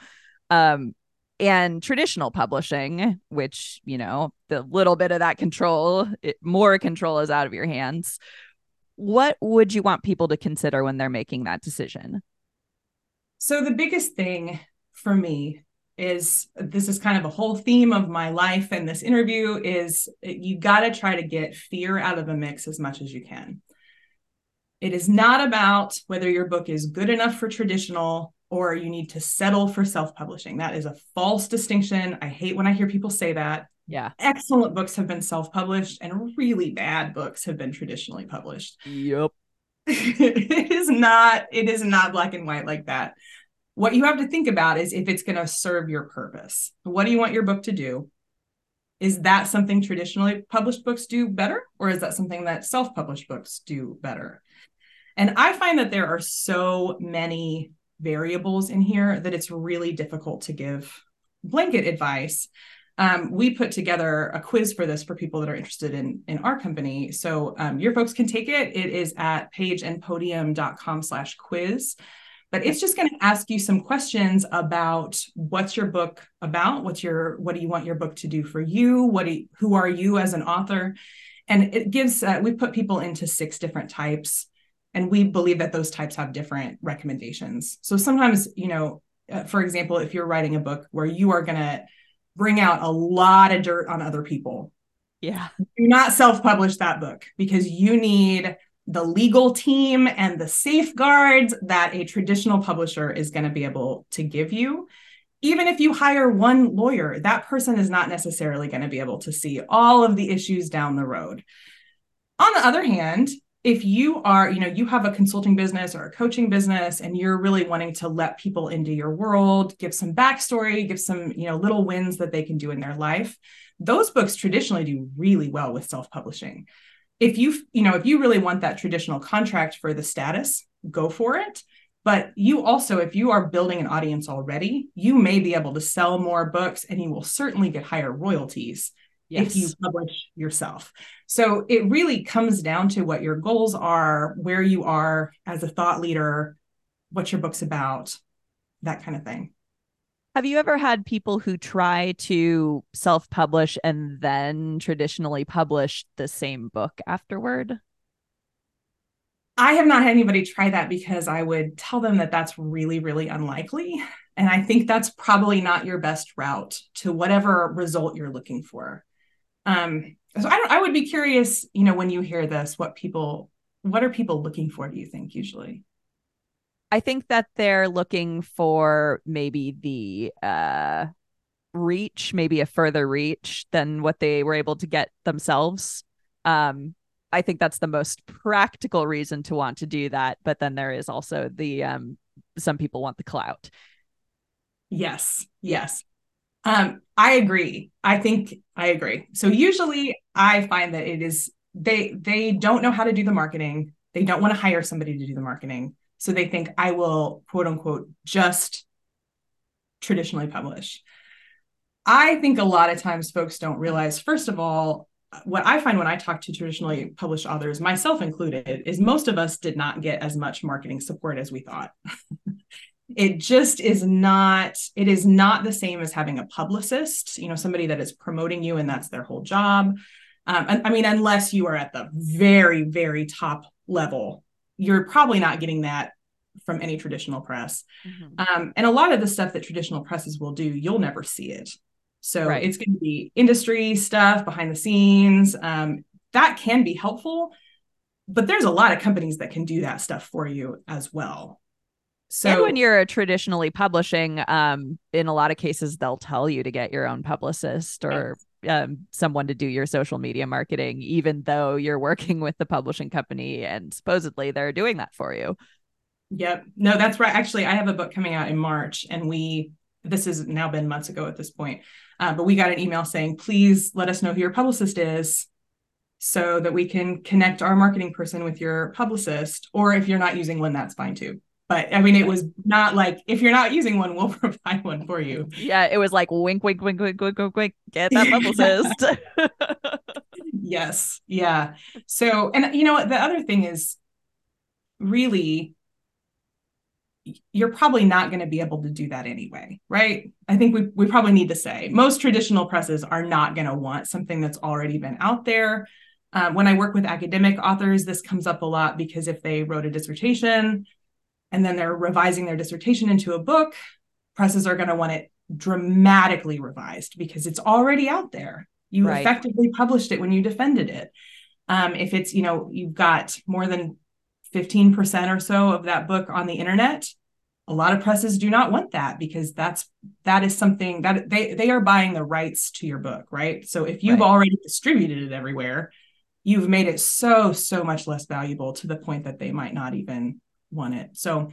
um, and traditional publishing, which, you know, the little bit of that control, it, more control is out of your hands what would you want people to consider when they're making that decision? So, the biggest thing for me is this is kind of a whole theme of my life and this interview is you got to try to get fear out of the mix as much as you can. It is not about whether your book is good enough for traditional or you need to settle for self publishing. That is a false distinction. I hate when I hear people say that. Yeah. Excellent books have been self-published and really bad books have been traditionally published. Yep. it is not it is not black and white like that. What you have to think about is if it's going to serve your purpose. What do you want your book to do? Is that something traditionally published books do better or is that something that self-published books do better? And I find that there are so many variables in here that it's really difficult to give blanket advice um, we put together a quiz for this for people that are interested in in our company. So um, your folks can take it. It is at pageandpodium.com slash quiz. But it's just going to ask you some questions about what's your book about, what's your what do you want your book to do for you, what do you, who are you as an author, and it gives uh, we put people into six different types, and we believe that those types have different recommendations. So sometimes you know, uh, for example, if you're writing a book where you are going to bring out a lot of dirt on other people. Yeah. Do not self publish that book because you need the legal team and the safeguards that a traditional publisher is going to be able to give you. Even if you hire one lawyer, that person is not necessarily going to be able to see all of the issues down the road. On the other hand, if you are, you know, you have a consulting business or a coaching business and you're really wanting to let people into your world, give some backstory, give some, you know, little wins that they can do in their life, those books traditionally do really well with self-publishing. If you, you know, if you really want that traditional contract for the status, go for it. But you also, if you are building an audience already, you may be able to sell more books and you will certainly get higher royalties yes. if you publish yourself. So it really comes down to what your goals are, where you are as a thought leader, what your book's about, that kind of thing. Have you ever had people who try to self publish and then traditionally publish the same book afterward? I have not had anybody try that because I would tell them that that's really, really unlikely. And I think that's probably not your best route to whatever result you're looking for. Um, so I, I would be curious, you know, when you hear this, what people, what are people looking for? Do you think usually? I think that they're looking for maybe the uh, reach, maybe a further reach than what they were able to get themselves. Um, I think that's the most practical reason to want to do that. But then there is also the um, some people want the clout. Yes, yes. Um, I agree. I think I agree. So usually I find that it is they they don't know how to do the marketing. They don't want to hire somebody to do the marketing. So they think I will quote unquote just traditionally publish. I think a lot of times folks don't realize, first of all, what I find when I talk to traditionally published authors, myself included, is most of us did not get as much marketing support as we thought. it just is not it is not the same as having a publicist you know somebody that is promoting you and that's their whole job um, I, I mean unless you are at the very very top level you're probably not getting that from any traditional press mm-hmm. um, and a lot of the stuff that traditional presses will do you'll never see it so right. it's going to be industry stuff behind the scenes um, that can be helpful but there's a lot of companies that can do that stuff for you as well. So and when you're traditionally publishing, um, in a lot of cases, they'll tell you to get your own publicist or um, someone to do your social media marketing, even though you're working with the publishing company and supposedly they're doing that for you. Yep. No, that's right. Actually, I have a book coming out in March, and we, this has now been months ago at this point, uh, but we got an email saying, please let us know who your publicist is so that we can connect our marketing person with your publicist. Or if you're not using one, that's fine too. But I mean, it was not like if you're not using one, we'll provide one for you. Yeah, it was like wink, wink, wink, wink, wink, wink, wink. Get that publicist. yes, yeah. So, and you know what? The other thing is, really, you're probably not going to be able to do that anyway, right? I think we we probably need to say most traditional presses are not going to want something that's already been out there. Uh, when I work with academic authors, this comes up a lot because if they wrote a dissertation and then they're revising their dissertation into a book, presses are going to want it dramatically revised because it's already out there. You right. effectively published it when you defended it. Um, if it's, you know, you've got more than 15% or so of that book on the internet, a lot of presses do not want that because that's that is something that they they are buying the rights to your book, right? So if you've right. already distributed it everywhere, you've made it so so much less valuable to the point that they might not even want it. So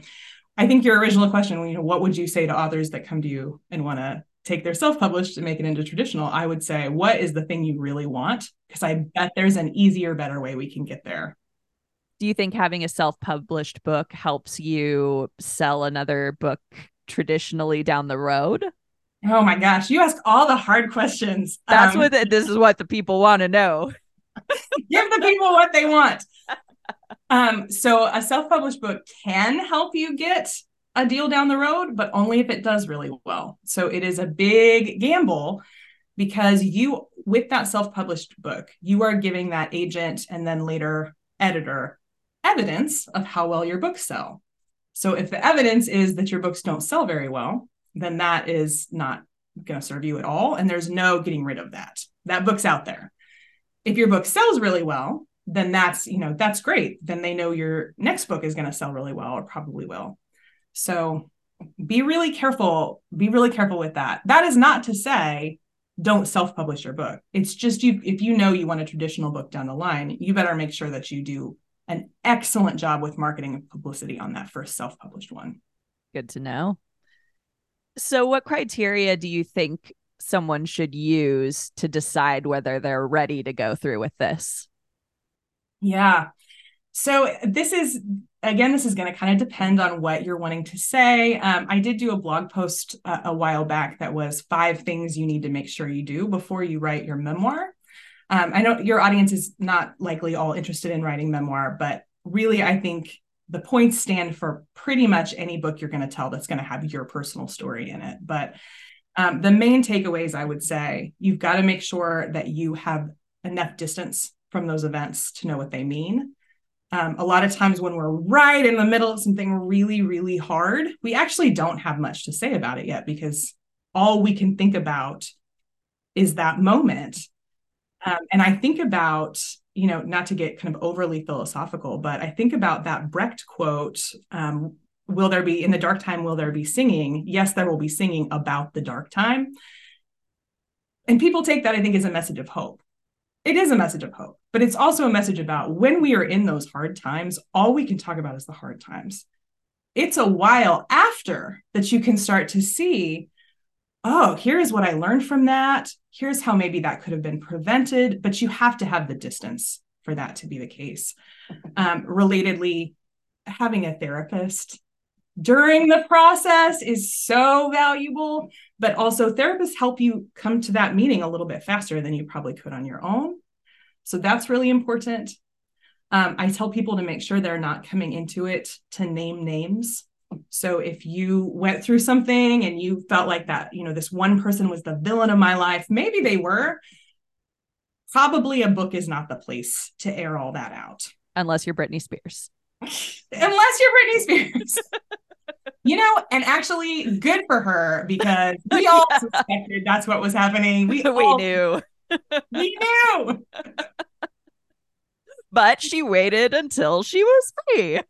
I think your original question, you know, what would you say to authors that come to you and want to take their self-published and make it into traditional? I would say, what is the thing you really want? Because I bet there's an easier, better way we can get there. Do you think having a self-published book helps you sell another book traditionally down the road? Oh my gosh, you ask all the hard questions. That's um, what the, this is what the people want to know. give the people what they want. Um, so a self-published book can help you get a deal down the road, but only if it does really well. So it is a big gamble because you, with that self-published book, you are giving that agent and then later editor evidence of how well your books sell. So if the evidence is that your books don't sell very well, then that is not going to serve you at all. And there's no getting rid of that. That book's out there. If your book sells really well, then that's you know that's great. Then they know your next book is going to sell really well or probably will. So be really careful be really careful with that. That is not to say don't self-publish your book. It's just you if you know you want a traditional book down the line you better make sure that you do an excellent job with marketing and publicity on that first self-published one. Good to know. So what criteria do you think someone should use to decide whether they're ready to go through with this yeah. So this is again, this is going to kind of depend on what you're wanting to say. Um, I did do a blog post uh, a while back that was five things you need to make sure you do before you write your memoir. Um, I know your audience is not likely all interested in writing memoir, but really, I think the points stand for pretty much any book you're going to tell that's going to have your personal story in it. But um, the main takeaways, I would say, you've got to make sure that you have enough distance from those events to know what they mean. Um, a lot of times when we're right in the middle of something really, really hard, we actually don't have much to say about it yet because all we can think about is that moment. Um, and I think about, you know, not to get kind of overly philosophical, but I think about that Brecht quote um, Will there be, in the dark time, will there be singing? Yes, there will be singing about the dark time. And people take that, I think, as a message of hope it is a message of hope, but it's also a message about when we are in those hard times, all we can talk about is the hard times. It's a while after that you can start to see, oh, here's what I learned from that. Here's how maybe that could have been prevented, but you have to have the distance for that to be the case. Um, relatedly, having a therapist during the process is so valuable but also therapists help you come to that meeting a little bit faster than you probably could on your own so that's really important. Um, i tell people to make sure they're not coming into it to name names. So if you went through something and you felt like that you know this one person was the villain of my life maybe they were probably a book is not the place to air all that out. Unless you're britney spears. Unless you're britney spears. You know, and actually good for her because we all suspected that's what was happening. We, we all, knew. We knew. but she waited until she was free.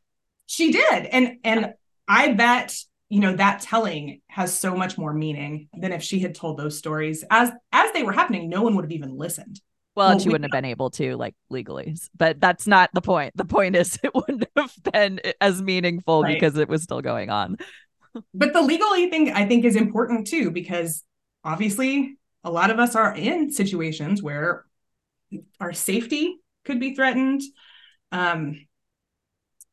She did. And and I bet you know that telling has so much more meaning than if she had told those stories as as they were happening no one would have even listened well, well and she we, wouldn't have been able to like legally but that's not the point the point is it wouldn't have been as meaningful right. because it was still going on but the legally thing i think is important too because obviously a lot of us are in situations where our safety could be threatened um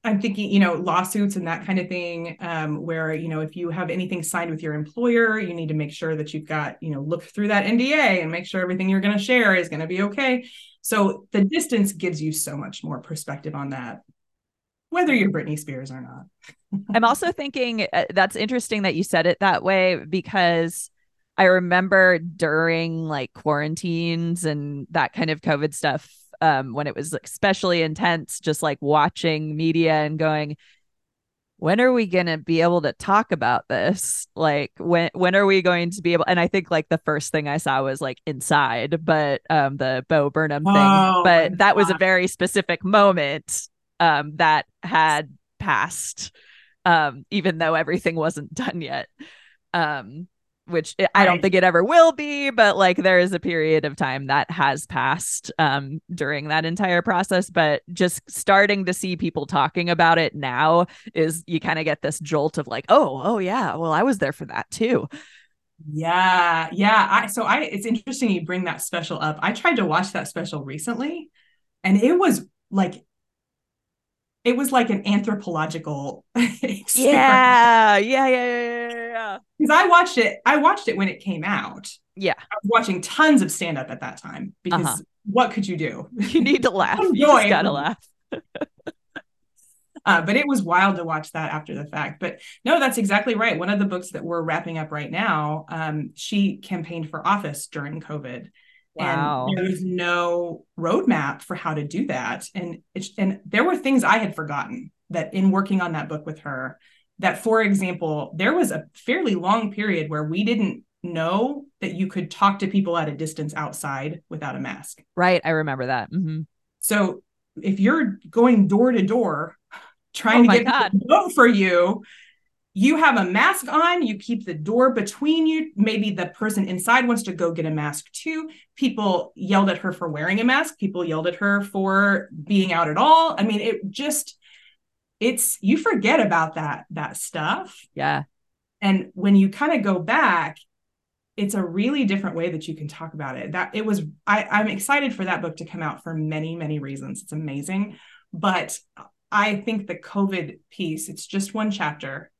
I'm thinking, you know, lawsuits and that kind of thing, um, where, you know, if you have anything signed with your employer, you need to make sure that you've got, you know, look through that NDA and make sure everything you're going to share is going to be okay. So the distance gives you so much more perspective on that, whether you're Britney Spears or not. I'm also thinking uh, that's interesting that you said it that way because I remember during like quarantines and that kind of COVID stuff, um, when it was especially intense, just like watching media and going, when are we going to be able to talk about this? Like when when are we going to be able and i think like the first thing i saw was like inside but um the bo burnham thing. Oh, but that was a very specific moment um that had passed um even though everything wasn't done yet. Um which I don't think it ever will be, but like there is a period of time that has passed um, during that entire process. But just starting to see people talking about it now is you kind of get this jolt of like, oh, oh yeah, well I was there for that too. Yeah, yeah. I so I it's interesting you bring that special up. I tried to watch that special recently, and it was like it was like an anthropological experience. Yeah, yeah, yeah, yeah, yeah. Because I watched it, I watched it when it came out. Yeah, I was watching tons of stand up at that time because uh-huh. what could you do? You need to laugh. you just gotta laugh. uh, but it was wild to watch that after the fact. But no, that's exactly right. One of the books that we're wrapping up right now, um, she campaigned for office during COVID. Wow. And there was no roadmap for how to do that. And it's, and there were things I had forgotten that in working on that book with her, that for example, there was a fairly long period where we didn't know that you could talk to people at a distance outside without a mask. Right. I remember that. Mm-hmm. So if you're going door to door trying oh to get God. people to vote for you, you have a mask on, you keep the door between you. Maybe the person inside wants to go get a mask too. People yelled at her for wearing a mask. People yelled at her for being out at all. I mean, it just it's you forget about that that stuff. Yeah. And when you kind of go back, it's a really different way that you can talk about it. That it was I I'm excited for that book to come out for many many reasons. It's amazing, but I think the COVID piece, it's just one chapter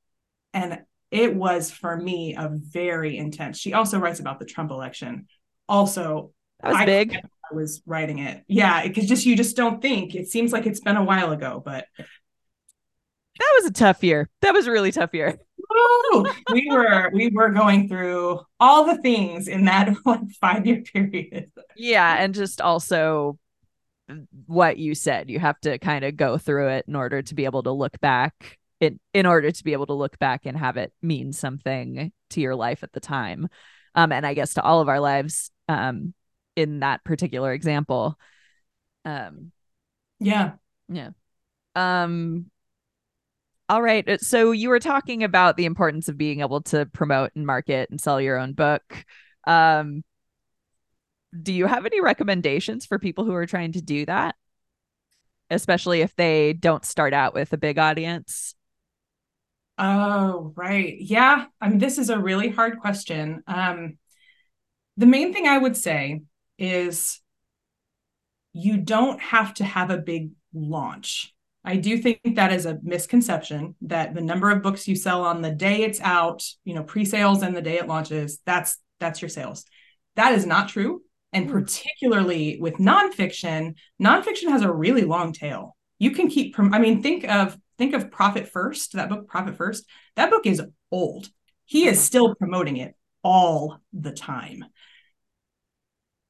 and it was for me a very intense. She also writes about the Trump election. Also, that was I, big. I was writing it. Yeah, because just you just don't think. It seems like it's been a while ago, but that was a tough year. That was a really tough year. We were we were going through all the things in that like five year period. Yeah, and just also what you said, you have to kind of go through it in order to be able to look back in in order to be able to look back and have it mean something to your life at the time. Um and i guess to all of our lives um in that particular example. Um yeah. yeah. Um all right. Uh, so you were talking about the importance of being able to promote and market and sell your own book. Um do you have any recommendations for people who are trying to do that? Especially if they don't start out with a big audience Oh, right. Yeah. I mean, this is a really hard question. Um, the main thing I would say is you don't have to have a big launch. I do think that is a misconception that the number of books you sell on the day it's out, you know, pre-sales and the day it launches, that's that's your sales. That is not true. And mm. particularly with nonfiction, nonfiction has a really long tail. You can keep, I mean, think of think of Profit First, that book, Profit First. That book is old. He is still promoting it all the time.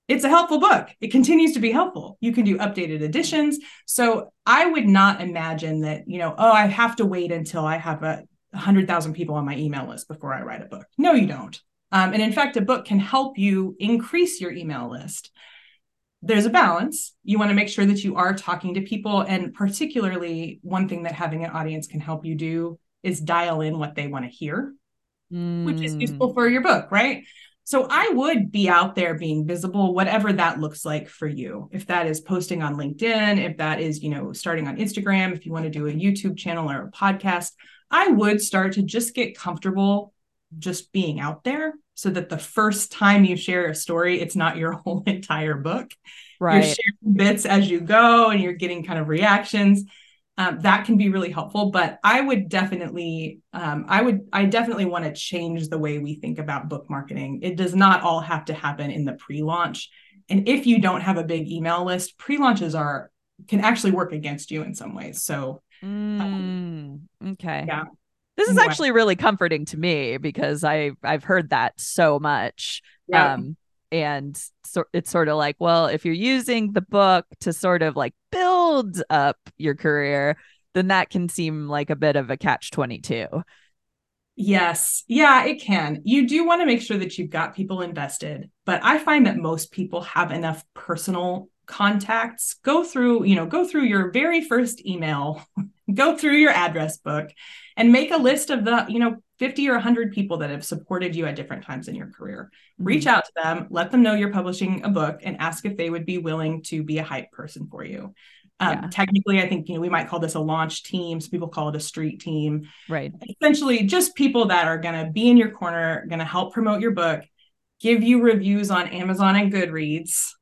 It's a helpful book. It continues to be helpful. You can do updated editions. So I would not imagine that, you know, oh, I have to wait until I have a 100,000 people on my email list before I write a book. No, you don't. Um, and in fact, a book can help you increase your email list there's a balance. You want to make sure that you are talking to people. And particularly, one thing that having an audience can help you do is dial in what they want to hear, mm. which is useful mm. for your book, right? So I would be out there being visible, whatever that looks like for you. If that is posting on LinkedIn, if that is, you know, starting on Instagram, if you want to do a YouTube channel or a podcast, I would start to just get comfortable just being out there so that the first time you share a story, it's not your whole entire book. Right. You're sharing bits as you go and you're getting kind of reactions. Um, that can be really helpful. But I would definitely, um, I would, I definitely want to change the way we think about book marketing. It does not all have to happen in the pre-launch. And if you don't have a big email list, pre-launches are can actually work against you in some ways. So, um, mm, okay, yeah, this is actually really comforting to me because I I've heard that so much. Yeah. Um, and so it's sort of like, well, if you're using the book to sort of like build up your career, then that can seem like a bit of a catch 22. Yes. Yeah, it can. You do want to make sure that you've got people invested, but I find that most people have enough personal contacts. Go through, you know, go through your very first email, go through your address book and make a list of the, you know, 50 or 100 people that have supported you at different times in your career. Mm-hmm. Reach out to them, let them know you're publishing a book, and ask if they would be willing to be a hype person for you. Um, yeah. Technically, I think you know we might call this a launch team. Some people call it a street team. Right. Essentially, just people that are going to be in your corner, going to help promote your book, give you reviews on Amazon and Goodreads.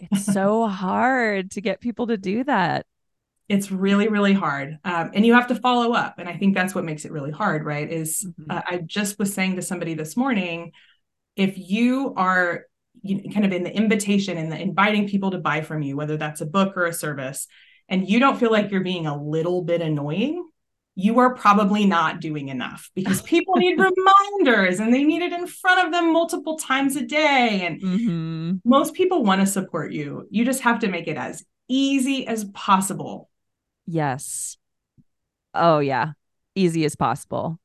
It's so hard to get people to do that. It's really really hard. Um, and you have to follow up. And i think that's what makes it really hard right? Is mm-hmm. uh, i just was saying to somebody this morning if you are you know, kind of in the invitation and the inviting people to buy from you whether that's a book or a service and you don't feel like you're being a little bit annoying you are probably not doing enough because people need reminders and they need it in front of them multiple times a day and mm-hmm. most people want to support you you just have to make it as easy as possible Yes. Oh, yeah. Easy as possible.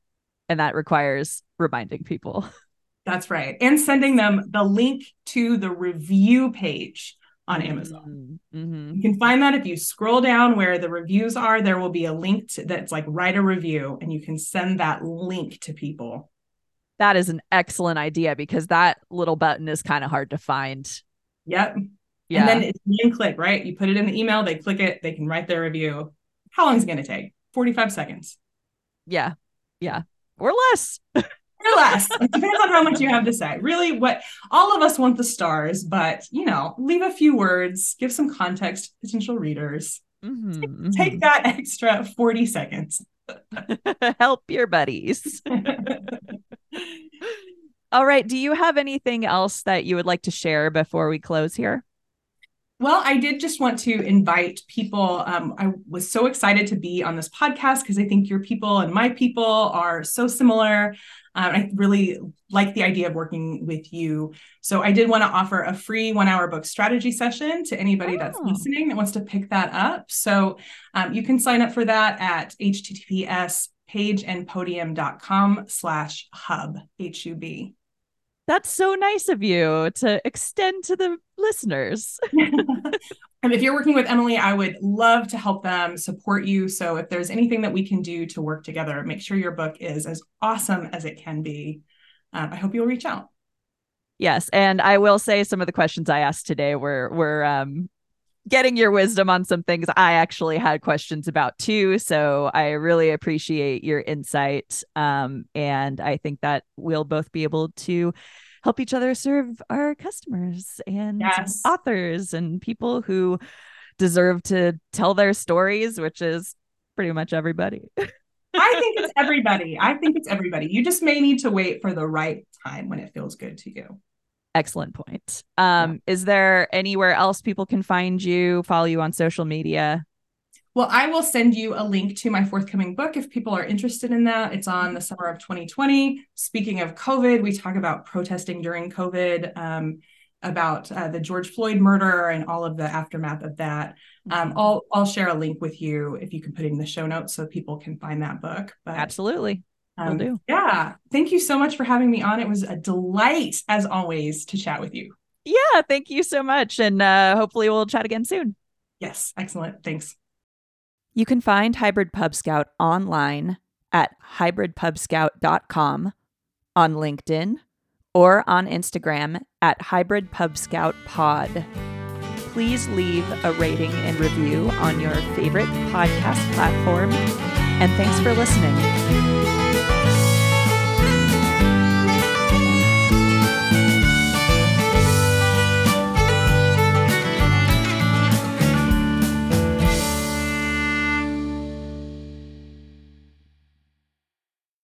And that requires reminding people. That's right. And sending them the link to the review page on Amazon. Mm-hmm. mm-hmm. You can find that if you scroll down where the reviews are, there will be a link to, that's like write a review and you can send that link to people. That is an excellent idea because that little button is kind of hard to find. Yep. Yeah. And then it's one click, right? You put it in the email, they click it, they can write their review. How long is it going to take? 45 seconds. Yeah. Yeah. Or less. or less. It depends on how much you have to say. Really, what all of us want the stars, but you know, leave a few words, give some context to potential readers. Mm-hmm, take, mm-hmm. take that extra 40 seconds. Help your buddies. All right. Do you have anything else that you would like to share before we close here? Well, I did just want to invite people. Um, I was so excited to be on this podcast because I think your people and my people are so similar. Um, I really like the idea of working with you. So I did want to offer a free one hour book strategy session to anybody oh. that's listening that wants to pick that up. So um, you can sign up for that at https pageandpodium.com slash hub, H-U-B. That's so nice of you to extend to the listeners. and if you're working with Emily, I would love to help them support you. So if there's anything that we can do to work together, make sure your book is as awesome as it can be. Um, I hope you'll reach out. Yes, and I will say some of the questions I asked today were were um, getting your wisdom on some things I actually had questions about too. So I really appreciate your insight. Um, and I think that we'll both be able to help each other serve our customers and yes. authors and people who deserve to tell their stories, which is pretty much everybody. I think it's everybody. I think it's everybody. You just may need to wait for the right time when it feels good to you. Excellent point. Um, yeah. Is there anywhere else people can find you, follow you on social media? Well, I will send you a link to my forthcoming book if people are interested in that. It's on the summer of 2020. Speaking of COVID, we talk about protesting during COVID, um, about uh, the George Floyd murder and all of the aftermath of that. Um, mm-hmm. I'll I'll share a link with you if you can put it in the show notes so people can find that book. But absolutely. Um, Will do. Yeah. Thank you so much for having me on. It was a delight, as always, to chat with you. Yeah, Yeah, thank you so much. And uh, hopefully we'll chat again soon. Yes, excellent. Thanks. You can find Hybrid Pub Scout online at hybridpubscout.com, on LinkedIn, or on Instagram at Hybrid Pub Scout Pod. Please leave a rating and review on your favorite podcast platform. And thanks for listening.